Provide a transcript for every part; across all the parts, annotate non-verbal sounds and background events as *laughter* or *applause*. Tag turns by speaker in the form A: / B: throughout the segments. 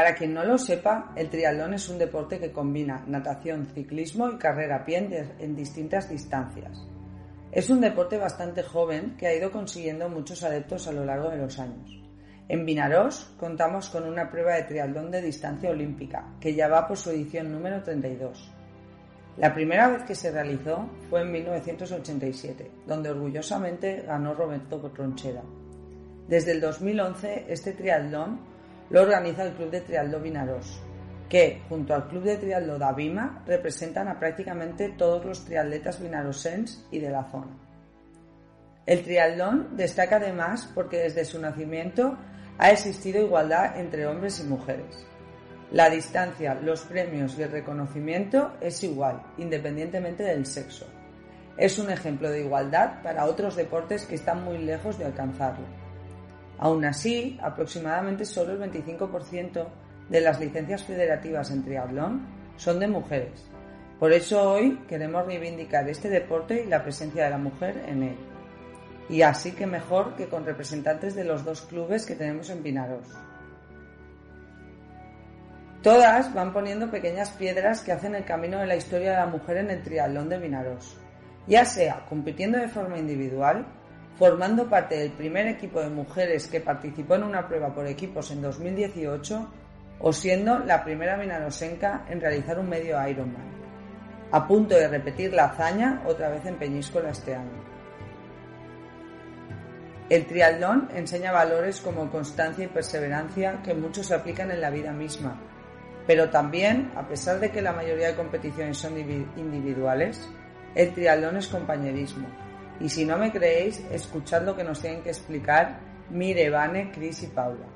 A: Para quien no lo sepa, el triatlón es un deporte que combina natación, ciclismo y carrera a pie en distintas distancias. Es un deporte bastante joven que ha ido consiguiendo muchos adeptos a lo largo de los años. En Vinarós contamos con una prueba de triatlón de distancia olímpica, que ya va por su edición número 32. La primera vez que se realizó fue en 1987, donde orgullosamente ganó Roberto Tronchera. Desde el 2011, este triatlón lo organiza el Club de Trialdo Vinarós, que, junto al Club de Trialdo Davima, representan a prácticamente todos los triatletas vinarosens y de la zona. El triatlón destaca además porque desde su nacimiento ha existido igualdad entre hombres y mujeres. La distancia, los premios y el reconocimiento es igual, independientemente del sexo. Es un ejemplo de igualdad para otros deportes que están muy lejos de alcanzarlo. Aún así, aproximadamente solo el 25% de las licencias federativas en triatlón son de mujeres. Por eso hoy queremos reivindicar este deporte y la presencia de la mujer en él. Y así que mejor que con representantes de los dos clubes que tenemos en Pinaros. Todas van poniendo pequeñas piedras que hacen el camino de la historia de la mujer en el triatlón de Vinaros, ya sea compitiendo de forma individual formando parte del primer equipo de mujeres que participó en una prueba por equipos en 2018 o siendo la primera minarosenca en realizar un medio Ironman, a punto de repetir la hazaña otra vez en Peñíscola este año. El triatlón enseña valores como constancia y perseverancia que muchos se aplican en la vida misma, pero también, a pesar de que la mayoría de competiciones son individuales, el triatlón es compañerismo, y si no me creéis, escuchad lo que nos tienen que explicar Mire, Vane, Cris y Paula.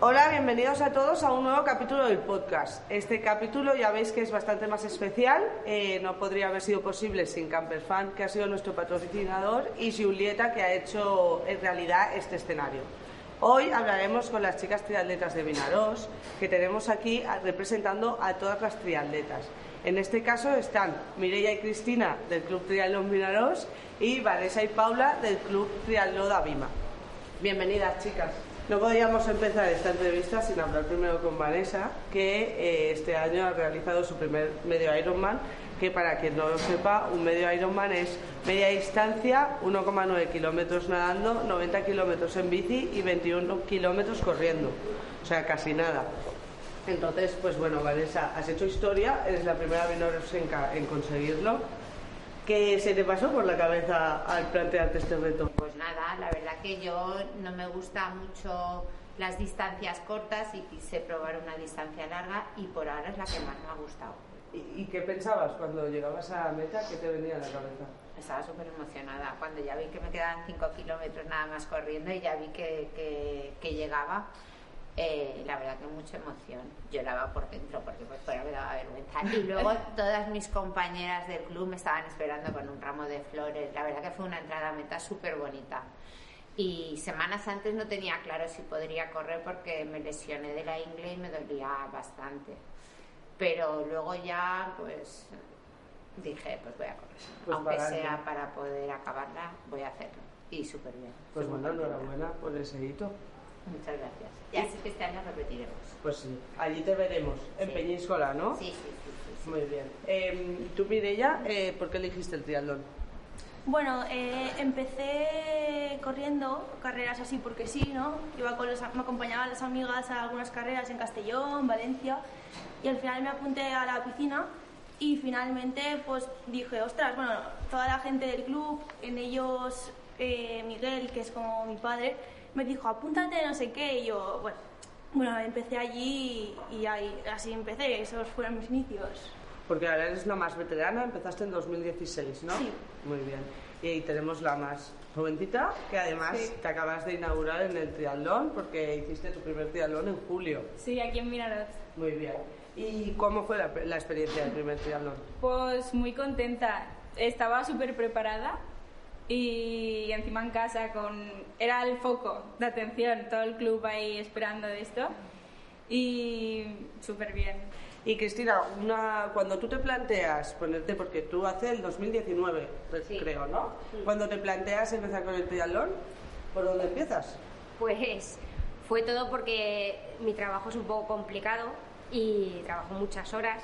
B: Hola, bienvenidos a todos a un nuevo capítulo del podcast. Este capítulo ya veis que es bastante más especial, eh, no podría haber sido posible sin Camperfan, que ha sido nuestro patrocinador, y Julieta, que ha hecho en realidad este escenario. Hoy hablaremos con las chicas triatletas de Vinarós, que tenemos aquí representando a todas las triatletas. En este caso están Mireia y Cristina del Club Triatlón Vinarós y Vanessa y Paula del Club Triatlón Davima. Bienvenidas, chicas. No podríamos empezar esta entrevista sin hablar primero con Vanessa, que eh, este año ha realizado su primer medio Ironman, que para quien no lo sepa, un medio Ironman es media distancia, 1,9 kilómetros nadando, 90 kilómetros en bici y 21 kilómetros corriendo. O sea, casi nada. Entonces, pues bueno, Vanessa, has hecho historia, eres la primera vinorusenca en conseguirlo. ¿Qué se te pasó por la cabeza al plantearte este reto?
C: Pues nada, la verdad que yo no me gusta mucho las distancias cortas y quise probar una distancia larga y por ahora es la que más me ha gustado.
B: ¿Y, qué pensabas cuando llegabas a la meta? ¿Qué te venía a la cabeza?
C: Estaba súper emocionada. Cuando ya vi que me quedaban 5 kilómetros nada más corriendo y ya vi que, que llegaba, eh, la verdad que mucha emoción. Lloraba por dentro porque por fuera me daba vergüenza. Y luego *laughs* todas mis compañeras del club me estaban esperando con un ramo de flores. La verdad que fue una entrada a meta súper bonita. Y semanas antes no tenía claro si podría correr porque me lesioné de la ingle y me dolía bastante. Pero luego ya, pues dije, pues voy a correr. Pues Aunque sea para poder acabarla, voy a hacerlo. Y súper bien.
B: Pues bueno, enhorabuena por ese hito.
C: Muchas gracias. Ya sé que este año repetiremos.
B: Pues sí, allí te veremos, en Peñíscola, ¿no?
C: Sí, sí, sí.
B: Muy bien. Eh, ¿Tú, Mireia, eh, por qué elegiste el triatlón?
D: Bueno, eh, empecé corriendo carreras así porque sí, ¿no? Iba con los, me acompañaban las amigas a algunas carreras en Castellón, Valencia, y al final me apunté a la piscina y finalmente pues dije, ostras, bueno, toda la gente del club, en ellos eh, Miguel, que es como mi padre, me dijo, apúntate no sé qué, y yo, bueno, bueno empecé allí y, ahí, así empecé, esos fueron mis inicios.
B: Porque ahora eres la más veterana, empezaste en 2016, ¿no?
D: Sí.
B: Muy bien. Y tenemos la más jovencita, que además
E: Sí.
B: te acabas de inaugurar en el triatlón, porque hiciste tu primer triatlón en julio.
E: Sí, aquí en Minaroz.
B: Muy bien. ¿Y cómo fue la, la experiencia del primer triatlón?
E: Pues muy contenta. Estaba súper preparada y encima en casa con... Era el foco de atención, todo el club ahí esperando de esto y súper bien.
B: Y Cristina, una, cuando tú te planteas ponerte, porque tú hace el 2019, pues,
F: Sí.
B: creo, ¿no? Cuando te planteas empezar con el triatlón, ¿por dónde empiezas?
F: Pues fue todo porque mi trabajo es un poco complicado y trabajo muchas horas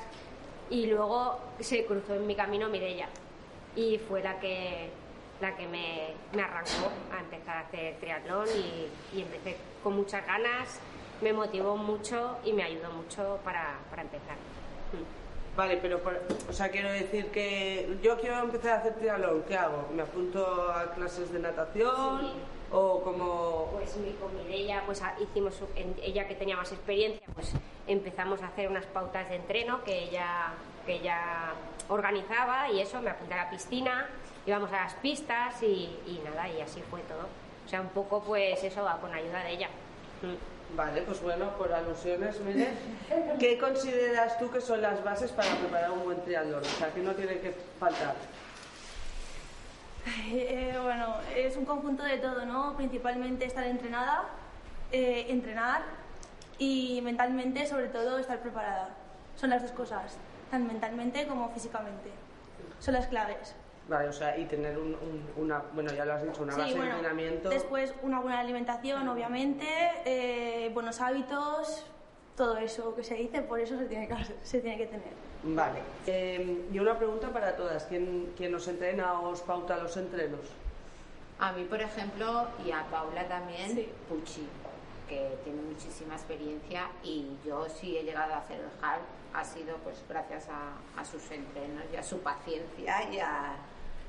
F: y luego se cruzó en mi camino Mirella y fue la que la que me, me arrancó a empezar a hacer triatlón y, y empecé con muchas ganas, me motivó mucho y me ayudó mucho para, para empezar.
B: Vale, pero, por- o sea, quiero decir que yo quiero empezar a hacer triatlón, ¿qué hago? ¿Me apunto a clases de natación?
F: Sí.
B: ¿O como...?
F: Pues mi, con Mireia, pues a- hicimos, ella que tenía más experiencia, pues empezamos a hacer unas pautas de entreno que ella, que ella organizaba y eso, me apunté a la piscina, íbamos a las pistas y, y nada, y así fue todo. O sea, un poco pues eso, va con ayuda de ella. Mm.
B: Vale, pues bueno, por alusiones, mire. ¿Qué consideras tú que son las bases para preparar un buen triatlón? O sea, que no tiene que faltar.
D: Eh, bueno, es un conjunto de todo, ¿no? Principalmente estar entrenada, eh, entrenar y mentalmente, sobre todo, estar preparada. Son las dos cosas, tan mentalmente como físicamente. Son las claves.
B: Vale, o sea, y tener un- un- una, bueno, ya lo has dicho, una base de entrenamiento.
D: después una buena alimentación, obviamente, eh, buenos hábitos, todo eso que se dice, por eso se tiene que, se tiene que tener.
B: Vale. Eh, y una pregunta para todas. ¿Quién, quién os entrena o os pauta los entrenos?
C: A mí, por ejemplo, y a Paula también,
D: Sí.
C: Pucci, que tiene muchísima experiencia y yo sí he llegado a hacer el half, ha sido pues gracias a, a sus entrenos y a su paciencia y, a-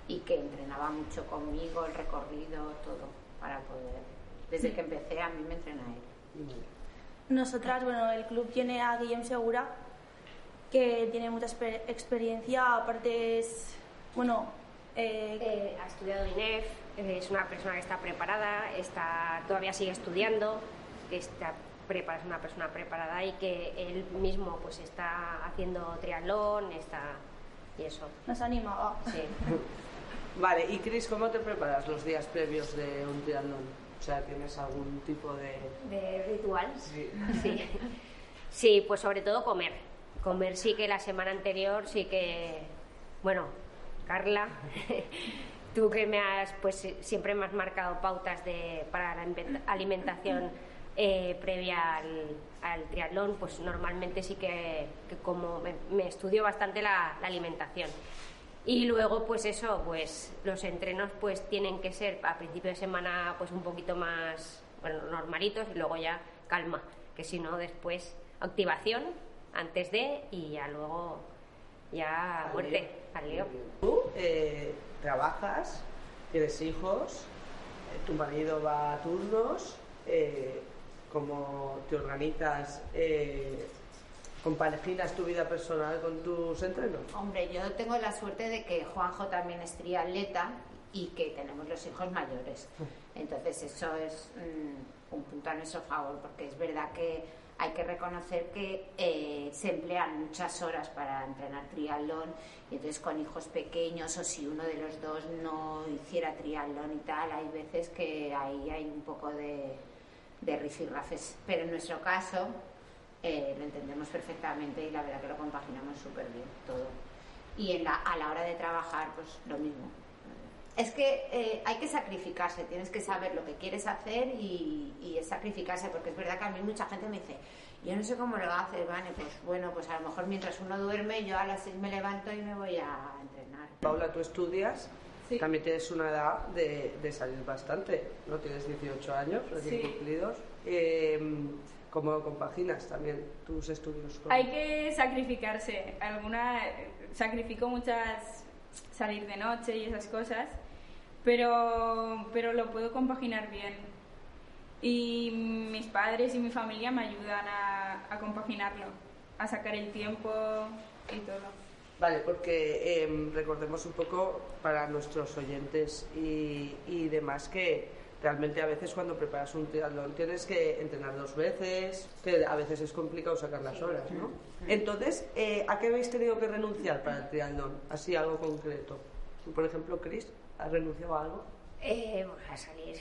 C: y que entrenaba mucho conmigo, el recorrido, todo, para poder... Desde que empecé a mí me entrena él.
D: Nosotras, bueno, el club tiene a Guillem Segura, que tiene mucha exper- experiencia, aparte es, bueno, eh,
F: Eh, ha estudiado INEF, es una persona que está preparada, está, todavía sigue estudiando, que está prepara- es una persona preparada y que él mismo pues está haciendo triatlón, está y eso.
D: nos animaba.
F: Sí. *laughs*
B: Vale, y Cris, ¿cómo te preparas los días previos de un triatlón? O sea, ¿tienes algún tipo de...?
F: ¿De ritual?
B: Sí.
F: Sí. Sí, pues sobre todo comer. Comer sí que la semana anterior sí que, bueno, Carla, *laughs* tú que me has, pues siempre me has marcado pautas de, para la alimentación eh, previa al, al triatlón, pues normalmente sí que, que como me, me estudio bastante la, la alimentación. Y luego, pues eso, pues los entrenos pues tienen que ser a principio de semana pues un poquito más, bueno, normalitos y luego ya calma, que si no después activación antes de y ya luego ya
B: Al
F: muerte,
B: lío.
F: al lío.
B: Tú eh, trabajas, tienes hijos, eh, tu marido va a turnos, eh, ¿cómo te organizas? Eh, ¿Compaginas tu vida personal con tus entrenos?
C: Hombre, yo tengo la suerte de que Juanjo también es triatleta y que tenemos los hijos mayores. *laughs* Entonces eso es mm, un punto a nuestro favor, porque es verdad que hay que reconocer que eh, se emplean muchas horas para entrenar triatlón y entonces con hijos pequeños o si uno de los dos no hiciera triatlón y tal, hay veces que ahí hay un poco de, de rifirrafes. Pero en nuestro caso eh, lo entendemos perfectamente y la verdad que lo compaginamos súper bien todo. Y en la, a la hora de trabajar, pues lo mismo. Es que eh, hay que sacrificarse, tienes que saber lo que quieres hacer y, y es sacrificarse, porque es verdad que a mí mucha gente me dice, yo no sé cómo lo haces, Vane, pues bueno, pues a lo mejor mientras uno duerme, yo a las seis me levanto y me voy a entrenar.
B: Paula, tú estudias,
E: Sí.
B: también tienes una edad de, de salir bastante, ¿no? Tienes 18 años recién
E: Sí.
B: cumplidos. Eh, ¿Cómo compaginas también tus estudios con...?
E: Hay que sacrificarse. Alguna sacrifico muchas salir de noche y esas cosas, pero pero lo puedo compaginar bien. Y mis padres y mi familia me ayudan a, a compaginarlo, a sacar el tiempo y todo.
B: Vale, porque em, recordemos un poco para nuestros oyentes y, y demás que realmente a veces cuando preparas un triatlón tienes que entrenar dos veces, que a veces es complicado sacar las horas, ¿no? Entonces, eh, ¿a qué habéis tenido que renunciar para el triatlón? Así algo concreto. Por ejemplo, Chris, ¿has renunciado a algo?
F: Eh, bueno, a salir,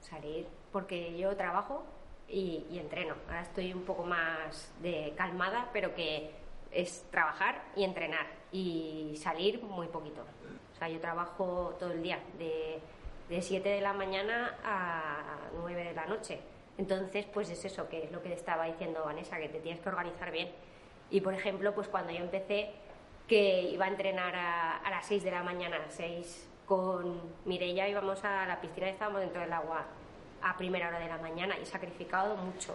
F: salir, porque yo trabajo y, y entreno. Ahora estoy un poco más de calmada, pero que es trabajar y entrenar y salir muy poquito. O sea, yo trabajo todo el día, de, de 7 de la mañana a 9 de la noche. Entonces, pues es eso, que es lo que estaba diciendo Vanessa, que te tienes que organizar bien. Y, por ejemplo, pues cuando yo empecé, que iba a entrenar a, a las 6 de la mañana, a las 6 con Mireia, íbamos a la piscina y estábamos dentro del agua a primera hora de la mañana y sacrificado mucho.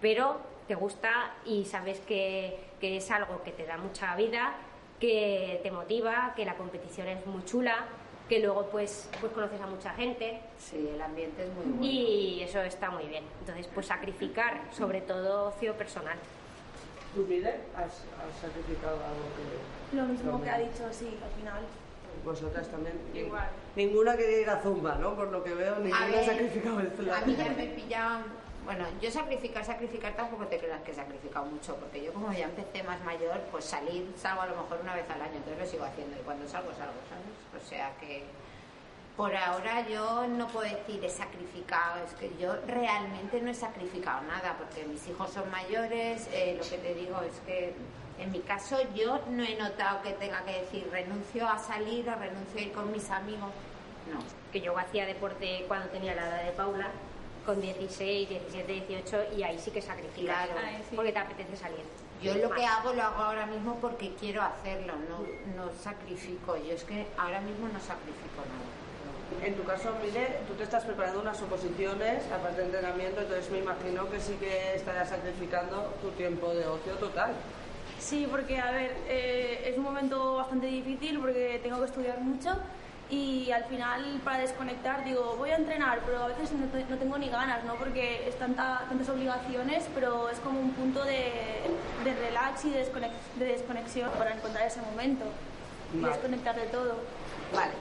F: Pero te gusta y sabes que, que es algo que te da mucha vida, que te motiva, que la competición es muy chula, que luego pues, pues conoces a mucha gente
C: Sí, el ambiente es muy bueno.
F: y eso está muy bien. Entonces, pues sacrificar, sobre todo ocio personal.
B: ¿Tú, Mire, has, has sacrificado algo que...
D: Lo mismo que ha dicho, sí, al final.
B: Vosotras también.
E: Igual.
B: Ninguna quería ir a Zumba, ¿no? Por lo que veo, ninguna ha sacrificado el plan.
C: A mí ya me pillaban. Bueno, yo sacrificar, sacrificar tampoco te creas que he sacrificado mucho, porque yo como ya empecé más mayor, pues salir, salgo a lo mejor una vez al año, entonces lo sigo haciendo y cuando salgo, salgo, ¿sabes? O sea que por ahora yo no puedo decir he sacrificado, es que yo realmente no he sacrificado nada, porque mis hijos son mayores, eh, lo que te digo es que en mi caso yo no he notado que tenga que decir renuncio a salir o renuncio a ir con mis amigos, no.
F: Que yo hacía deporte cuando tenía la edad de Paula, con 16, 17, 18, y ahí sí que sacrificas,
C: Claro.
E: Ahí sí.
F: porque te apetece salir.
C: Yo lo
F: Más.
C: que hago lo hago ahora mismo porque quiero hacerlo, no, no sacrifico. Yo es que ahora mismo no sacrifico nada.
B: En tu caso, Mire, tú te estás preparando unas oposiciones, aparte de entrenamiento, entonces me imagino que sí que estarás sacrificando tu tiempo de ocio total.
D: Sí, porque, a ver, eh, es un momento bastante difícil porque tengo que estudiar mucho y al final para desconectar digo, voy a entrenar, pero a veces no, no tengo ni ganas, ¿no? Porque es tanta, tantas obligaciones, pero es como un punto de, de relax y de, desconex- de desconexión para encontrar ese momento y
B: Vale.
D: desconectar de todo.
B: Vale.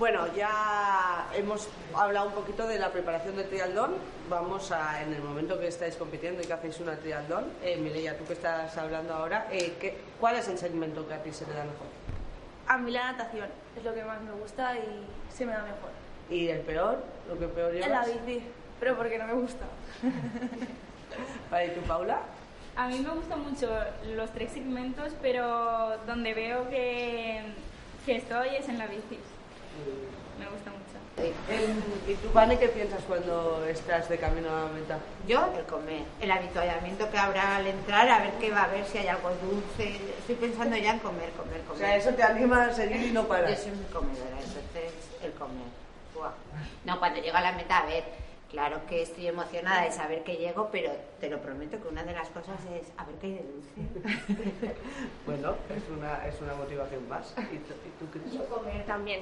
B: Bueno, ya hemos hablado un poquito de la preparación del triatlón. Vamos a, en el momento que estáis compitiendo y que hacéis una triatlón, eh, Mireia, tú que estás hablando ahora, eh, ¿qué- ¿cuál es el segmento que a ti se te da mejor?
D: A mí la natación es lo que más me gusta y se me da mejor.
B: ¿Y el peor? ¿Lo que peor
D: En la
B: llevas?
D: bici, pero porque no me gusta. *laughs*
B: Vale, ¿y tú, Paula?
E: A mí me gustan mucho los tres segmentos, pero donde veo que, que estoy es en la bici. Me gusta mucho.
B: ¿Y tú, Vane, qué piensas cuando estás de camino a la meta?
C: Yo, el comer, el habituallamiento que habrá al entrar, a ver qué va a haber, si hay algo dulce. Estoy pensando ya en comer, comer,
B: O
C: comer.
B: sea, eso te anima a seguir y no
C: Yo
B: parar.
C: soy muy comedora, entonces el comer. Buah. No, cuando llego a la meta, a ver, claro que estoy emocionada de saber que llego, pero te lo prometo que una de las cosas es a ver qué hay de dulce. *laughs*
B: Bueno, es una, es una motivación más. ¿Y tú, y tú?
F: Yo comer también.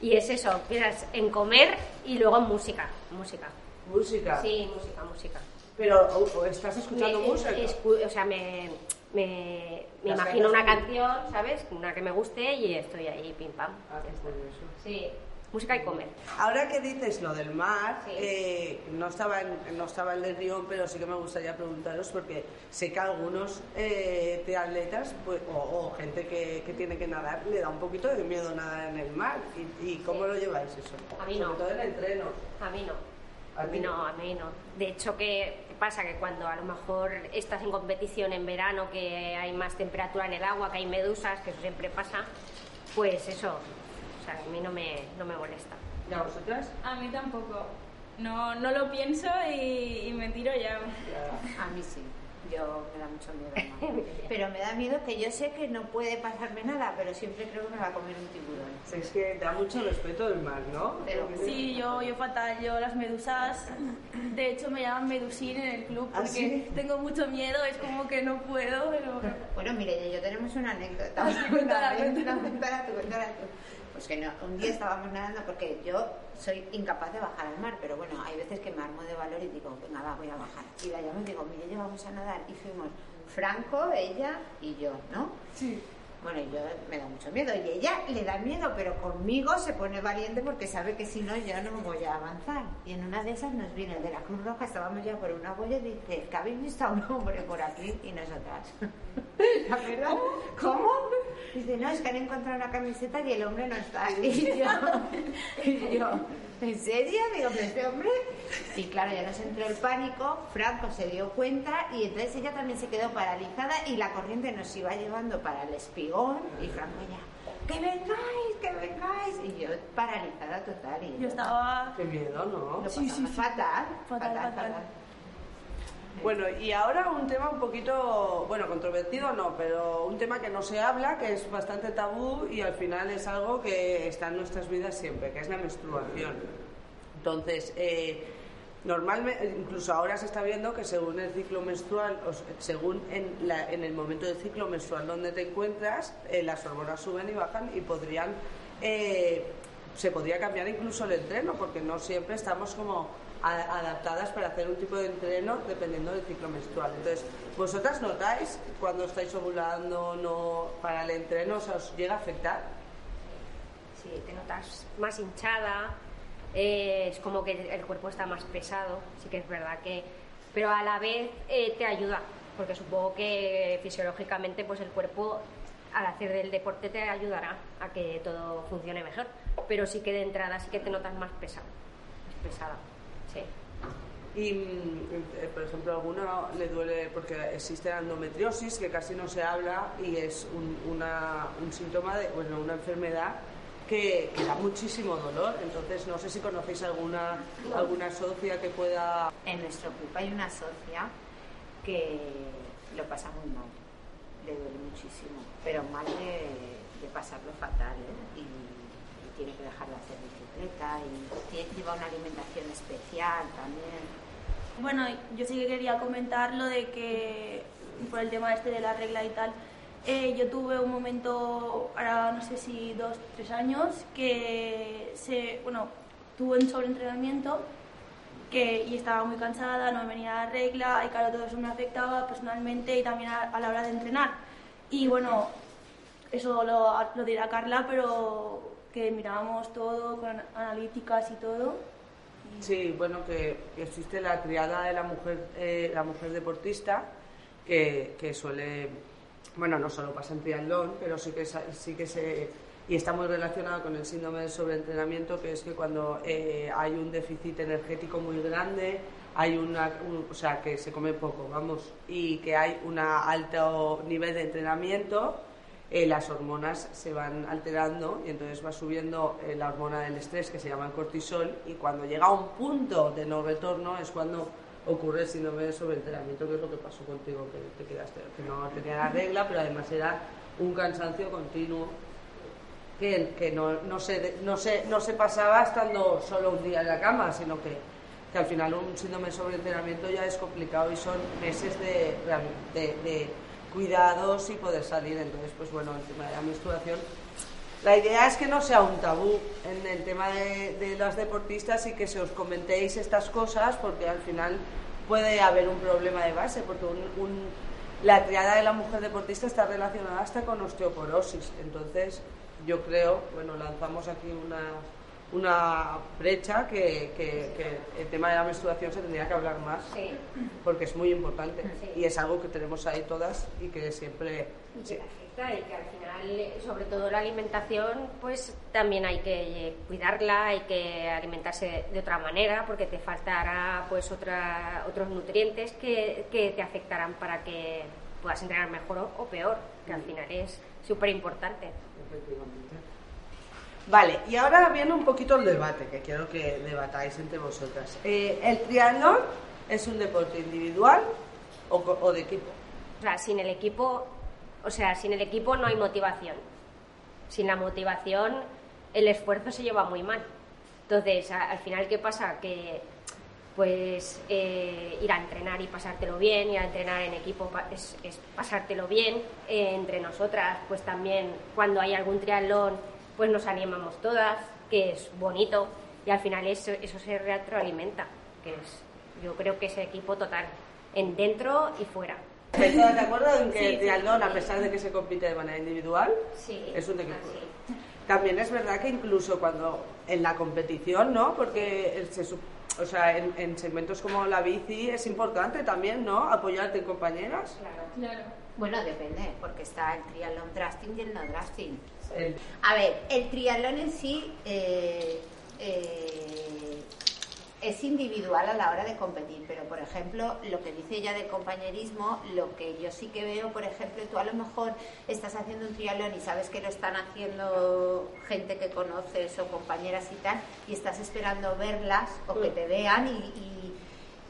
F: Y es eso, piensas en comer y luego en música. Música.
B: Música.
F: Sí, música, música.
B: Pero, o- o ¿estás escuchando
F: Me-
B: música?
F: escu- o sea, me, me, me imagino una canción, ¿sabes? Una que me guste y estoy ahí, pim pam.
B: Ah, qué curioso.
F: Sí, música y comer.
B: Ahora que dices lo del mar,
F: Sí.
B: eh, no, estaba en, no estaba el del Rion, pero sí que me gustaría preguntaros porque sé que a algunos eh, triatletas pues, o, o gente que, que tiene que nadar le da un poquito de miedo nadar en el mar. ¿Y, y cómo
F: Sí.
B: lo lleváis eso?
F: A mí
B: Sobre
F: no.
B: todo en entrenos.
F: A mí no.
B: ¿A
F: mí
B: no?
F: a mí no. De hecho, ¿qué pasa? Que cuando a lo mejor estás en competición en verano, que hay más temperatura en el agua, que hay medusas, que eso siempre pasa, pues eso, sea, a mí no me, no me molesta.
B: ¿Y a vosotras?
E: A mí tampoco. No, no lo pienso y, y me tiro ya.
C: A mí sí. Yo me da mucho miedo. *laughs* Pero me da miedo que yo sé que no puede pasarme nada, pero siempre creo que me va a comer un tiburón.
B: Es que da mucho respeto el mar, ¿no?
C: Pero
D: Sí, yo, yo fatal, yo las medusas, de hecho me llaman medusín en el club
B: ¿Ah,
D: porque
B: sí?
D: tengo mucho miedo, es como que no puedo, pero...
C: Bueno, mire, yo tenemos una anécdota. *laughs*
D: Cuéntala,
C: Cuéntala, cuéntala tú, cuéntala tú. Pues que no, un día estábamos nadando porque yo soy incapaz de bajar al mar, pero bueno, hay veces que me armo de valor y digo, venga, va, voy a bajar. Y la llamo y digo, mire, yo vamos a nadar. Y fuimos Franco, ella y yo, ¿no?
D: Sí.
C: Bueno, yo me da mucho miedo y ella le da miedo, pero conmigo se pone valiente porque sabe que si no yo no voy a avanzar. Y en una de esas nos viene de la Cruz Roja, estábamos ya por una boya y dice, que habéis visto a un hombre por aquí y nosotras. *laughs* ¿La verdad? ¿Cómo? Dice, no, es que han encontrado una camiseta y el hombre no está. Y yo, *laughs* y yo ¿en serio? Digo, pero este hombre... Y claro, ya nos entró el pánico, Franco se dio cuenta y entonces ella también se quedó paralizada y la corriente nos iba llevando para el espigón y Franco ya, que vengáis, que vengáis. Y yo paralizada total. Y
D: Yo estaba...
B: Qué miedo, ¿no?
C: Lo
D: Sí, sí,
C: pasamos
D: sí.
C: fatal,
D: Fatal,
C: fatal,
D: fatal.
C: fatal.
B: Bueno, y ahora un tema un poquito, bueno, controvertido no, pero un tema que no se habla, que es bastante tabú y al final es algo que está en nuestras vidas siempre, que es la menstruación. Entonces, eh, normalmente, incluso ahora se está viendo que según el ciclo menstrual, o según en, la- en el momento del ciclo menstrual donde te encuentras, eh, las hormonas suben y bajan y podrían, eh, se podría cambiar incluso el entreno, porque no siempre estamos como a- adaptadas para hacer un tipo de entreno dependiendo del ciclo menstrual. Entonces, ¿vosotras notáis cuando estáis ovulando no para el entreno, o os llega a afectar?
F: Sí, te notas más hinchada, es como que el cuerpo está más pesado, sí que es verdad que... Pero a la vez eh, te ayuda, porque supongo que fisiológicamente pues el cuerpo al hacer del deporte te ayudará a que todo funcione mejor. Pero sí que de entrada sí que te notas más pesado, más pesada, sí.
B: Y, mm, eh, por ejemplo, a alguno le duele porque existe la endometriosis, que casi no se habla y es un, un síntoma de bueno, una enfermedad que, que da muchísimo dolor. Entonces, no sé si conocéis alguna, alguna socia que pueda.
C: En nuestro club hay una socia que lo pasa muy mal, le duele muchísimo, pero mal de, de pasarlo fatal, ¿eh? y, y tiene que dejar de hacer bicicleta y tiene, lleva una alimentación especial también.
D: Bueno, yo sí que quería comentar lo de que, por el tema este de la regla y tal, eh, yo tuve un momento, ahora no sé si dos, tres años, que se, bueno, tuve un sobreentrenamiento que, y estaba muy cansada, no me venía la regla, y claro, todo eso me afectaba personalmente y también a, a la hora de entrenar. Y bueno, eso lo, lo dirá Carla, pero que mirábamos todo con analíticas y todo.
B: Sí, bueno, que existe la triada de la mujer, eh, la mujer deportista, que, que suele, bueno, no solo pasa en triatlón, pero sí que, sí que se, y está muy relacionado con el síndrome del sobreentrenamiento, que es que cuando eh, hay un déficit energético muy grande, hay una, un- o sea, que se come poco, vamos, y que hay un alto nivel de entrenamiento, eh, las hormonas se van alterando y entonces va subiendo eh, la hormona del estrés que se llama el cortisol y cuando llega a un punto de no retorno es cuando ocurre síndrome de sobreentrenamiento que es lo que pasó contigo que te quedaste que no tenía la regla pero además era un cansancio continuo que, que no, no, se, no, se, no se pasaba estando solo un día en la cama sino que, que al final un síndrome de sobreentrenamiento ya es complicado y son meses de, de, cuidados y poder salir. Entonces, pues bueno, de la menstruación. La idea es que no sea un tabú en el tema de, de las deportistas y que se os comentéis estas cosas porque al final puede haber un problema de base porque un- un- la triada de la mujer deportista está relacionada hasta con osteoporosis. Entonces, yo creo, bueno, lanzamos aquí una, una brecha que, que- que el tema de la menstruación se tendría que hablar más
F: Sí.
B: porque es muy importante
F: Sí.
B: y es algo que tenemos ahí todas y que siempre sí.
F: Y que al final, sobre todo la alimentación, pues también hay que eh, cuidarla, hay que alimentarse de otra manera porque te faltará pues otra, otros nutrientes que, que te afectarán para que puedas entrenar mejor o, o peor, que al final es súper importante.
B: Vale, y ahora viene un poquito el debate que quiero que debatáis entre vosotras. Eh, ¿El triatlón es un deporte individual o, o de equipo?
F: O sea, sin el equipo, o sea, sin el equipo no hay motivación. Sin la motivación, el esfuerzo se lleva muy mal. Entonces, al final, ¿qué pasa? Que pues eh, ir a entrenar y pasártelo bien, ir a entrenar en equipo es, es pasártelo bien. Eh, entre nosotras, pues también cuando hay algún triatlón, pues nos animamos todas, que es bonito, y al final eso, eso se retroalimenta, que es, yo creo que es equipo total, en dentro y fuera.
B: ¿Estás de acuerdo en que
E: Sí,
B: el
E: sí,
B: triatlón, a pesar de que se compite de manera individual,
F: Sí,
B: es un equipo?
F: así.
B: También es verdad que incluso cuando en la competición, ¿no? Porque el- se o sea, en, en segmentos como la bici es importante también, ¿no? Apoyarte en compañeras.
E: Claro.
C: Bueno, depende, porque está el triatlón drafting y el no drafting.
B: El-
C: A ver, el triatlón en sí eh, eh, es individual a la hora de competir, pero por ejemplo, lo que dice ella del compañerismo, lo que yo sí que veo, por ejemplo, tú a lo mejor estás haciendo un triatlón y sabes que lo están haciendo gente que conoces o compañeras y tal, y estás esperando verlas o que te vean y, y-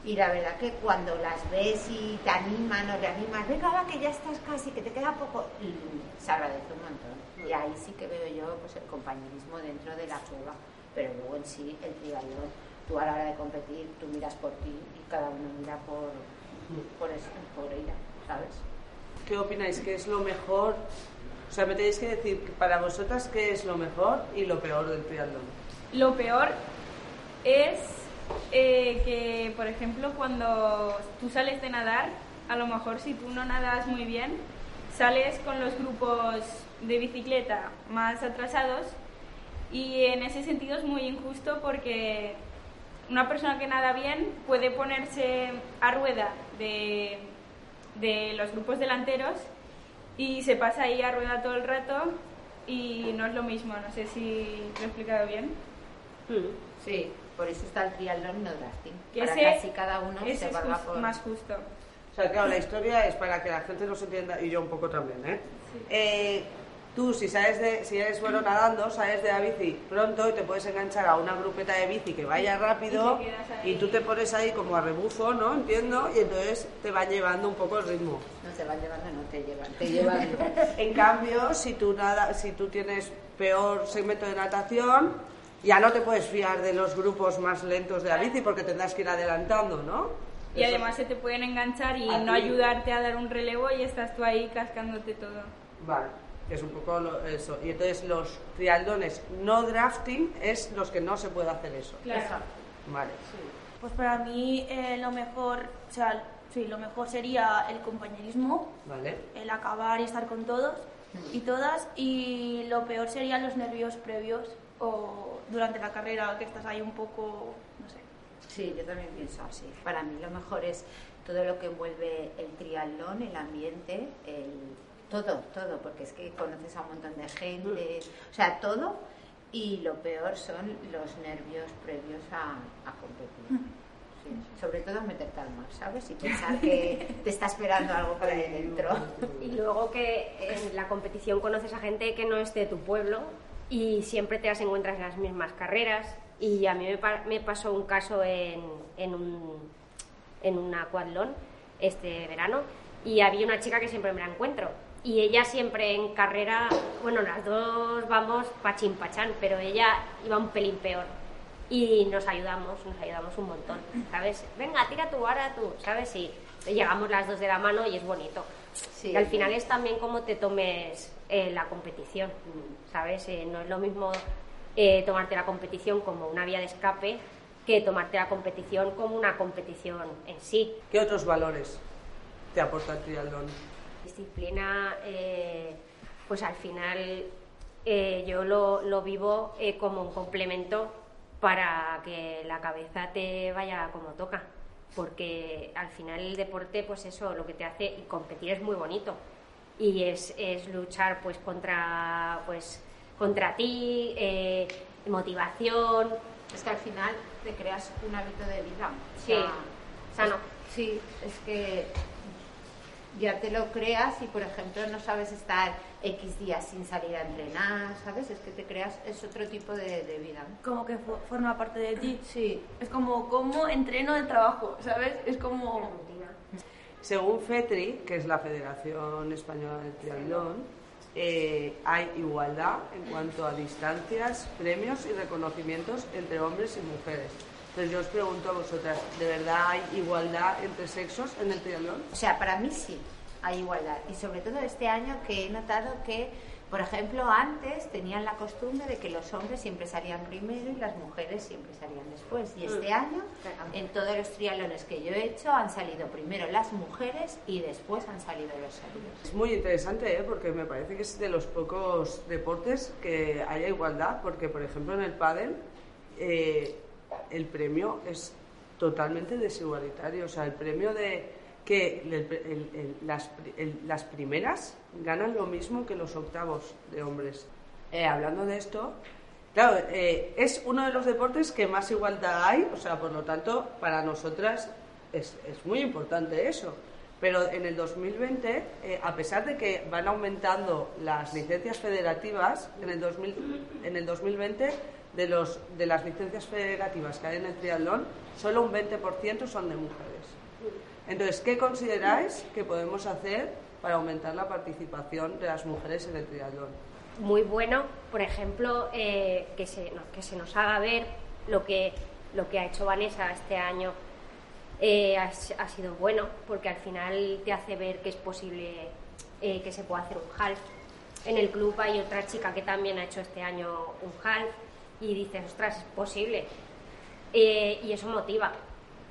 C: y la verdad que cuando las ves y te animan o te animas, venga, va, que ya estás casi, que te queda poco, y se agradece un montón. Y ahí sí que veo yo pues, el compañerismo dentro de la prueba. Pero luego en sí, el triatlón, tú a la hora de competir, tú miras por ti y cada uno mira por, por, eso, por ella, ¿sabes?
B: ¿Qué opináis? ¿Qué es lo mejor? O sea, me tenéis que decir para vosotras qué es lo mejor y lo peor del triatlón.
E: Lo peor es eh, que, por ejemplo, cuando tú sales de nadar, a lo mejor si tú no nadas muy bien, sales con los grupos de bicicleta más atrasados y en ese sentido es muy injusto porque una persona que nada bien puede ponerse a rueda de, de los grupos delanteros y se pasa ahí a rueda todo el rato y no es lo mismo, no sé si lo he explicado bien.
C: Sí, por eso está el triatlón no drafting.
E: Que
C: para
E: ese-
C: así cada uno
E: ese
C: se
E: es
C: valga
E: jus-
C: por...
E: más justo.
B: O sea, claro, la historia es para que la gente nos entienda, y yo un poco también, ¿eh? Eh, tú, si sabes de, si eres bueno nadando, sabes de la bici pronto y te puedes enganchar a una grupeta de bici que vaya rápido
E: Y
B: y tú te pones ahí como a rebufo, ¿no? Entiendo, y entonces te va llevando un poco el ritmo.
C: No te van llevando, no te llevan, te *laughs* llevan.
B: En cambio, si tú, nada, si tú tienes peor segmento de natación, ya no te puedes fiar de los grupos más lentos de la bici porque tendrás que ir adelantando, ¿no?
E: Y
B: Eso-
E: además se te pueden enganchar y
B: A
E: no
B: ti.
E: ayudarte a dar un relevo y estás tú ahí cascándote todo.
B: Vale, es un poco lo- eso. Y entonces los triatlones no drafting es los que no se puede hacer eso.
E: Claro.
B: Vale.
D: Pues para mí eh, lo mejor, o sea, sí, lo mejor sería el compañerismo,
B: Vale.
D: el acabar y estar con todos y todas, y lo peor serían los nervios previos o durante la carrera, que estás ahí un poco, no sé.
C: Sí, yo también pienso así. Para mí lo mejor es todo lo que envuelve el triatlón, el ambiente, el todo, todo, porque es que conoces a un montón de gente, o sea, todo. Y lo peor son los nervios previos a, a competir. Sí, sobre todo meterte al mar, ¿sabes? Y pensar que *laughs* te está esperando algo por ahí dentro.
F: Y luego que en la competición conoces a gente que no es de tu pueblo y siempre te las encuentras en las mismas carreras. Y a mí me, pa- me pasó un caso en, en un en un aquatlón este verano y había una chica que siempre me la encuentro y ella siempre en carrera, bueno, las dos vamos pachín pachán, pero ella iba un pelín peor y nos ayudamos, nos ayudamos un montón, ¿sabes? Venga, tira tú, ahora tú, ¿sabes? Y llegamos las dos de la mano y es bonito.
C: Sí.
F: Y al final es también cómo te tomes eh, la competición, ¿sabes? Eh, no es lo mismo eh, tomarte la competición como una vía de escape que tomarte la competición como una competición en sí.
B: ¿Qué otros valores te aporta el triatlón?
F: Disciplina, eh, pues al final eh, yo lo, lo vivo eh, como un complemento para que la cabeza te vaya como toca. Porque al final el deporte, pues eso, lo que te hace, y competir es muy bonito. Y es, es luchar pues contra, pues, contra ti, motivación,
C: Es que al final te creas un hábito de vida. O
F: Sí,
C: sea,
F: sano.
C: sí, es que ya te lo creas y, por ejemplo, no sabes estar X días sin salir a entrenar, ¿sabes? Es que te creas, es otro tipo de, de vida.
D: Como que fo- forma parte de ti.
C: Sí,
D: Es como cómo entreno el trabajo, ¿sabes? Es como...
B: Según FETRI, que es la Federación Española del Triatlón, eh, hay igualdad en cuanto a distancias, premios y reconocimientos entre hombres y mujeres. Entonces yo os pregunto a vosotras, ¿de verdad hay igualdad entre sexos en el triatlón?
C: o sea, para mí sí hay igualdad. Y sobre todo este año que he notado que Por ejemplo, antes tenían la costumbre de que los hombres siempre salían primero y las mujeres siempre salían después. Y este año, en todos los triatlones que yo he hecho, han salido primero las mujeres y después han salido los hombres.
B: Es muy interesante, ¿eh? porque me parece que es de los pocos deportes que haya igualdad, porque por ejemplo en el pádel eh, el premio es totalmente desigualitario. O sea, el premio de que las, las, primeras ganan lo mismo que los octavos de hombres. Eh, hablando de esto, claro, eh, es uno de los deportes que más igualdad hay, o sea, por lo tanto, para nosotras es, es muy importante eso. Pero en el 2020, eh, a pesar de que van aumentando las licencias federativas, en el, 2000, en el 2020 de, los, de las licencias federativas que hay en el triatlón, solo un 20% son de mujeres. Entonces, ¿qué consideráis que podemos hacer para aumentar la participación de las mujeres en el triatlón?
F: Muy bueno, por ejemplo, eh, que, se, que se nos haga ver lo que, lo que ha hecho Vanessa este año. Eh, ha, sido bueno porque al final te hace ver que es posible eh, que se pueda hacer un half. En el club hay otra chica que también ha hecho este año un half y dices, ostras, es posible. Eh, y eso motiva.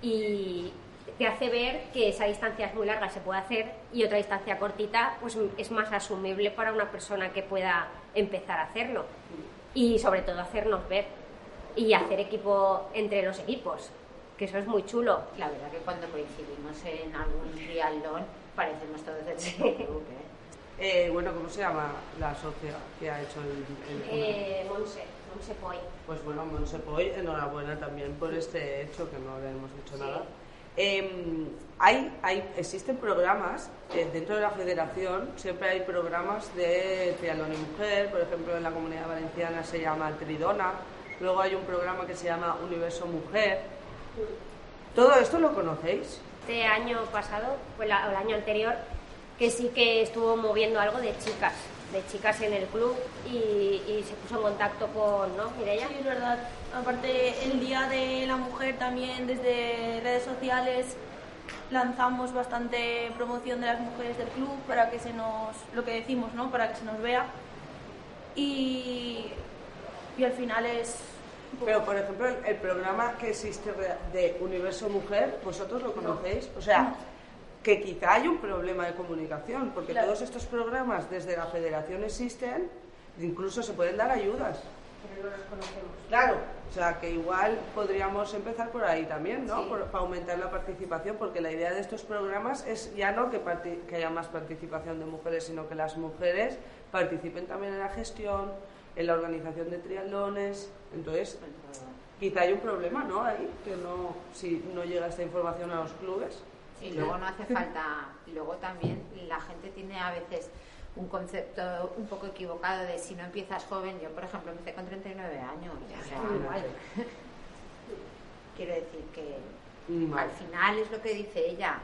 F: Y te hace ver que esa distancia es muy larga, se puede hacer, y otra distancia cortita, pues es más asumible para una persona que pueda empezar a hacerlo. Y sobre todo hacernos ver y hacer equipo entre los equipos, que eso es muy chulo.
C: La verdad que cuando coincidimos en algún triatlón parecemos todos del club, *laughs*
B: eh, bueno, ¿cómo se llama la socia que ha hecho el...
F: Eh, Monse, Monse Poy.
B: Pues bueno, Monse Poy, enhorabuena también por este hecho, que no le hemos dicho nada. Em, hay, hay, existen programas eh, dentro de la federación, siempre hay programas de triatlón y mujer, por ejemplo en la comunidad valenciana se llama Tridona, luego hay un programa que se llama Universo Mujer. ¿Todo esto lo conocéis?
F: Este año pasado, pues el año anterior, que sí que estuvo moviendo algo de chicas, de chicas en el club y, se puso en contacto con, ¿no, Mireia?
D: Sí, es verdad. Aparte, el Día de la Mujer también desde redes sociales lanzamos bastante promoción de las mujeres del club para que se nos, lo que decimos, ¿no? Para que se nos vea. Y, y al final es
B: pero, por ejemplo, el, programa que existe de Universo Mujer, ¿vosotros lo conocéis? O sea, que quizá hay un problema de comunicación, porque todos estos programas desde la federación existen, incluso se pueden dar ayudas.
F: Pero no los conocemos.
B: Claro, o sea que igual podríamos empezar por ahí también, ¿no? para aumentar la participación, porque la idea de estos programas es ya no que, que haya más participación de mujeres, sino que las mujeres participen también en la gestión, en la organización de triatlones. Entonces, quizá hay un problema, ¿no? Ahí, que no, si no llega esta información a los clubes.
C: Y luego no hace falta, luego también la gente tiene a veces un concepto un poco equivocado de si no empiezas joven, yo por ejemplo empecé con 39 años, Quiero decir que al final es lo que dice ella,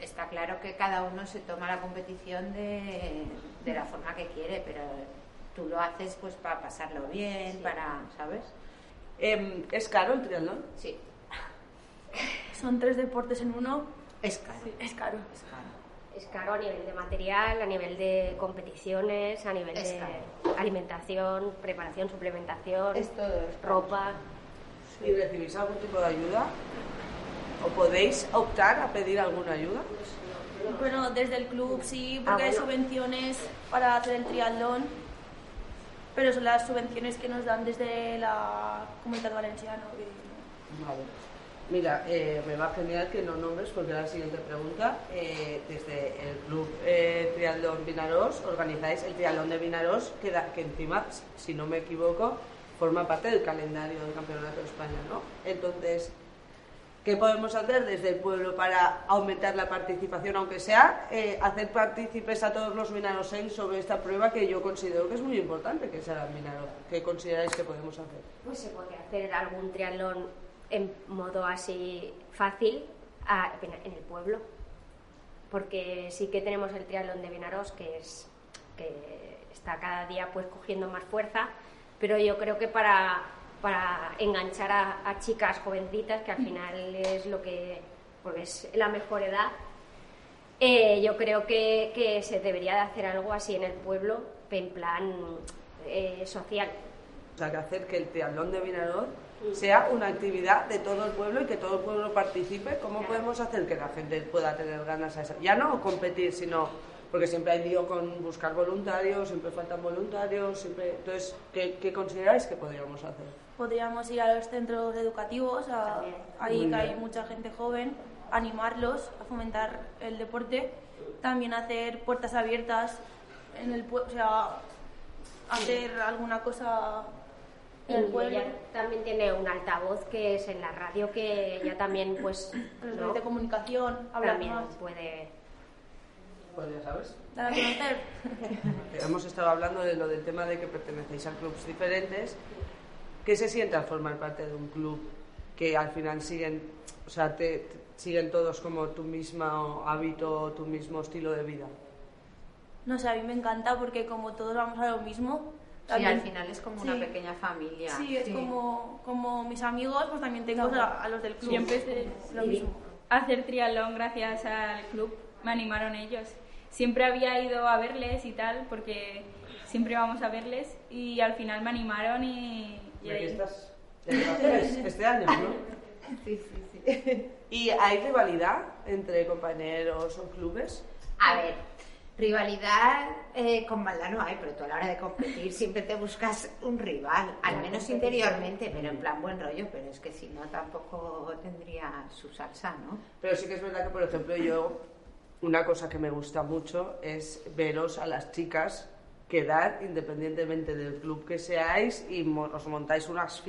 C: está claro que cada uno se toma la competición de, de la forma que quiere, pero tú lo haces pues para pasarlo bien, para, ¿sabes?
B: Em, ¿Es caro el triatlón?
C: Sí.
D: Son tres deportes en uno
C: es caro.
D: es caro.
F: Es caro. a nivel de material, a nivel de competiciones, a nivel de alimentación, preparación, suplementación, ropa.
B: ¿Y recibís algún tipo de ayuda? ¿O podéis optar a pedir alguna ayuda?
D: Bueno, desde el club sí, porque ah, hay subvenciones para hacer el triatlón, pero son las subvenciones que nos dan desde la comunidad valenciana.
B: Vale. Mira, eh, me va genial que no nombres porque la siguiente pregunta. Eh, desde el Club eh, Triatlón Vinaros organizáis el Triatlón de Vinaros, que, que encima, si no me equivoco, forma parte del calendario del Campeonato de España, ¿no? Entonces, ¿qué podemos hacer desde el pueblo para aumentar la participación, aunque sea eh, hacer partícipes a todos los minarosenses sobre esta prueba que yo considero que es muy importante que sea el minaro? ¿Qué consideráis que podemos hacer?
F: Pues se puede hacer algún triatlón en modo así fácil en el pueblo. Porque sí que tenemos el triatlón de Vinaros, que, es, que está cada día pues cogiendo más fuerza, pero yo creo que para, para enganchar a, chicas jovencitas, que al final es lo que porque es la mejor edad, eh, yo creo que, que, se debería de hacer algo así en el pueblo en plan eh, social.
B: O sea, que hacer que el triatlón de Vinarod sea una actividad de todo el pueblo y que todo el pueblo participe. ¿Cómo podemos hacer que la gente pueda tener ganas a eso? Ya no competir, sino porque siempre hay lío con buscar voluntarios, siempre faltan voluntarios, siempre... Entonces, ¿qué, qué consideráis que podríamos hacer?
D: Podríamos ir a los centros educativos, a- ahí que hay mucha gente joven, animarlos a fomentar el deporte, también hacer puertas abiertas en el pueblo, o sea, hacer alguna cosa
F: Y
D: el pueblo.
F: ella también tiene un altavoz que es en la radio que ella también pues *clears throat*
D: Los
F: ¿no?
D: medios de comunicación, hablar
F: también
D: más,
F: puede
B: Pues ya sabes.
D: dar a conocer.
B: Hemos estado hablando de lo del tema de que pertenecéis a clubes diferentes. ¿Qué se siente al formar parte de un club que al final siguen, o sea, te, te- siguen todos como tu mismo hábito, tu mismo estilo de vida?
D: No sé, a mí me encanta porque como todos vamos a lo mismo.
C: Sí,
D: también-
C: al final es como una
D: Sí.
C: pequeña familia.
D: Sí, es Como, como mis amigos, pues también tengo a, a los del club.
E: Yo empecé
D: lo mismo.
E: hacer triatlón gracias al club, me animaron ellos. Siempre había ido a verles y tal, porque siempre vamos a verles y al final me animaron y... y
B: Aquí
E: ahí-
B: estás. *laughs* Este año, ¿no?
C: Sí, sí, sí.
B: ¿Y hay rivalidad entre compañeros o clubes?
C: A ver, rivalidad eh, con maldad no hay, pero tú a la hora de competir siempre te buscas un rival, al menos interiormente, pero en plan buen rollo, pero es que si no tampoco tendría su salsa, ¿no?
B: Pero sí que es verdad que, por ejemplo, yo, una cosa que me gusta mucho es veros a las chicas quedar independientemente del club que seáis y mo- os montáis unas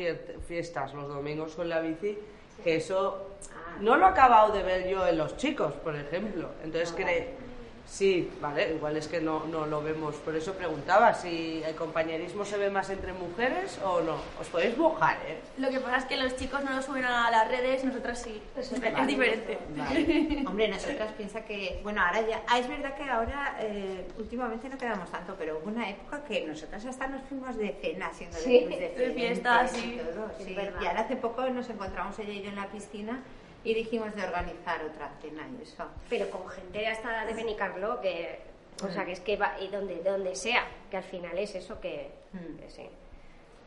B: fiestas los domingos con la bici, que eso no lo he acabado de ver yo en los chicos, por ejemplo. Entonces, cre- sí, vale, igual es que no, no lo vemos. Por eso preguntaba si el compañerismo se ve más entre mujeres o no. Os podéis mojar, ¿eh?
D: Lo que pasa es que los chicos no lo suben a las redes, nosotras sí. Es, es diferente.
C: Vale. *laughs* Hombre, nosotras piensa que, bueno, ahora ya, ah, es verdad que ahora eh, últimamente no quedamos tanto, pero hubo una época que nosotras hasta nos fuimos de cena, siendo de
F: Sí,
D: de
C: y
D: sí.
C: todo, sí. Y ahora hace poco nos encontramos ella y yo en la piscina y dijimos de organizar otra cena y eso.
F: pero con gente hasta de Benicarlo que o sea que es que va y donde donde sea que al final es eso que,
C: Mm.
F: que sí.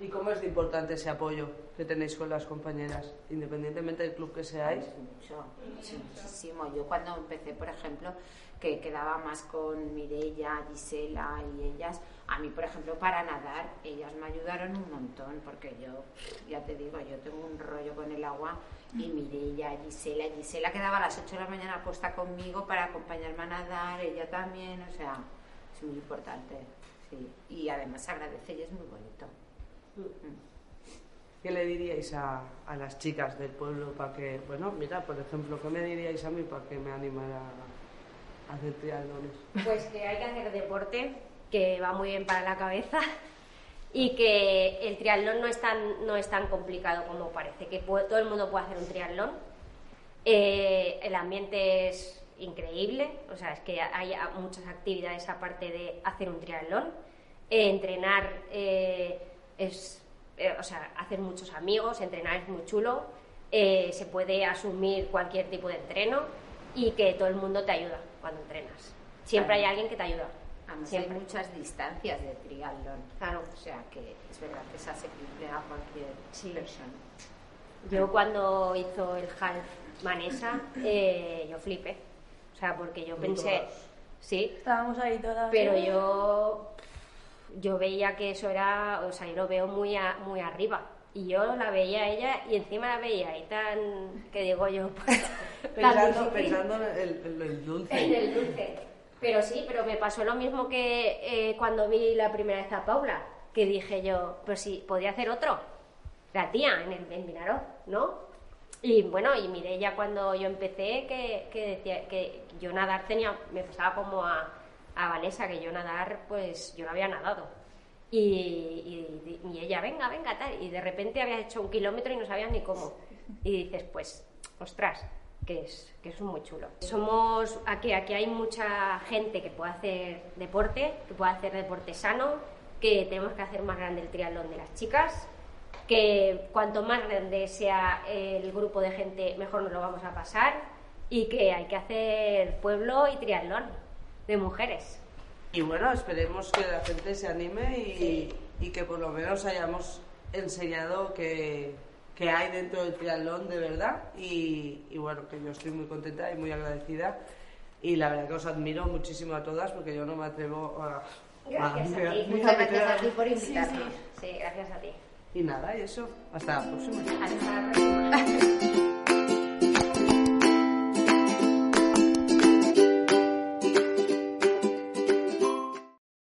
B: ¿Y cómo es de importante ese apoyo que tenéis con las compañeras, independientemente del club que seáis?
C: Mucho, muchísimo. Yo cuando empecé, por ejemplo, que quedaba más con Mirella, Gisela y ellas, a mí, por ejemplo, para nadar, ellas me ayudaron un montón, porque yo, ya te digo, yo tengo un rollo con el agua y Mirella, Gisela, Gisela quedaba a las 8 de la mañana puesta conmigo para acompañarme a nadar, ella también, o sea, es muy importante. Sí. Y además agradece y es muy bonito.
B: ¿Qué le diríais a, a las chicas del pueblo para que, bueno, mira, por ejemplo, ¿qué me diríais a mí para que me animara a hacer triatlones?
F: Pues que hay que hacer deporte, que va muy bien para la cabeza y que el triatlón no es tan, no es tan complicado como parece, que puede- todo el mundo puede hacer un triatlón. Eh, el ambiente es increíble, o sea, es que hay a- muchas actividades aparte de hacer un triatlón. Eh, entrenar eh, es, eh, o sea, hacer muchos amigos, entrenar es muy chulo, eh, se puede asumir cualquier tipo de entreno y que todo el mundo te ayuda cuando entrenas. Siempre hay alguien que te ayuda.
C: Además
F: Siempre.
C: hay muchas distancias de triatlón.
F: Claro.
C: O sea que es verdad que es asequible a cualquier
F: Sí.
C: persona.
F: Yo cuando hizo el half Manesa, eh, yo flipé. O sea, porque yo pensé, sí,
D: Estábamos ahí todas.
F: pero yo yo veía que eso era, o sea, yo lo veo muy a- muy arriba. Y yo la veía a ella y encima la veía ahí tan, que digo yo, *laughs* pues,
B: Pensando, pensando en el, en el dulce.
F: En el dulce. Pero sí, pero me pasó lo mismo que eh, cuando vi la primera vez a Paula, que dije yo, pues sí, podía hacer otro. La tía en el en Vinaró, ¿no? Y bueno, y miré ya cuando yo empecé que, que decía que yo nadar tenía, me pasaba como a, a Vanessa, que yo nadar, pues yo no había nadado. Y, y- y ella, venga, venga, tal. Y de repente había hecho un kilómetro y no sabías ni cómo. Y dices, pues, ostras, que es, que es muy chulo. Somos, aquí, aquí hay mucha gente que puede hacer deporte, que puede hacer deporte sano, que tenemos que hacer más grande el triatlón de las chicas, que cuanto más grande sea el grupo de gente, mejor nos lo vamos a pasar, y que hay que hacer pueblo y triatlón de mujeres.
B: y bueno, esperemos que la gente se anime y, y que por lo menos hayamos enseñado que, que hay dentro del triatlón de verdad y, y bueno, que yo estoy muy contenta y muy agradecida y la verdad que os admiro muchísimo a todas porque yo no me atrevo a...
F: Gracias
B: a-
F: a ti,
B: ni
F: muchas *laughs* gracias
B: a-
F: a ti por invitarnos. Sí, gracias a ti.
B: Y nada, y eso, hasta la próxima.
F: Hasta la próxima.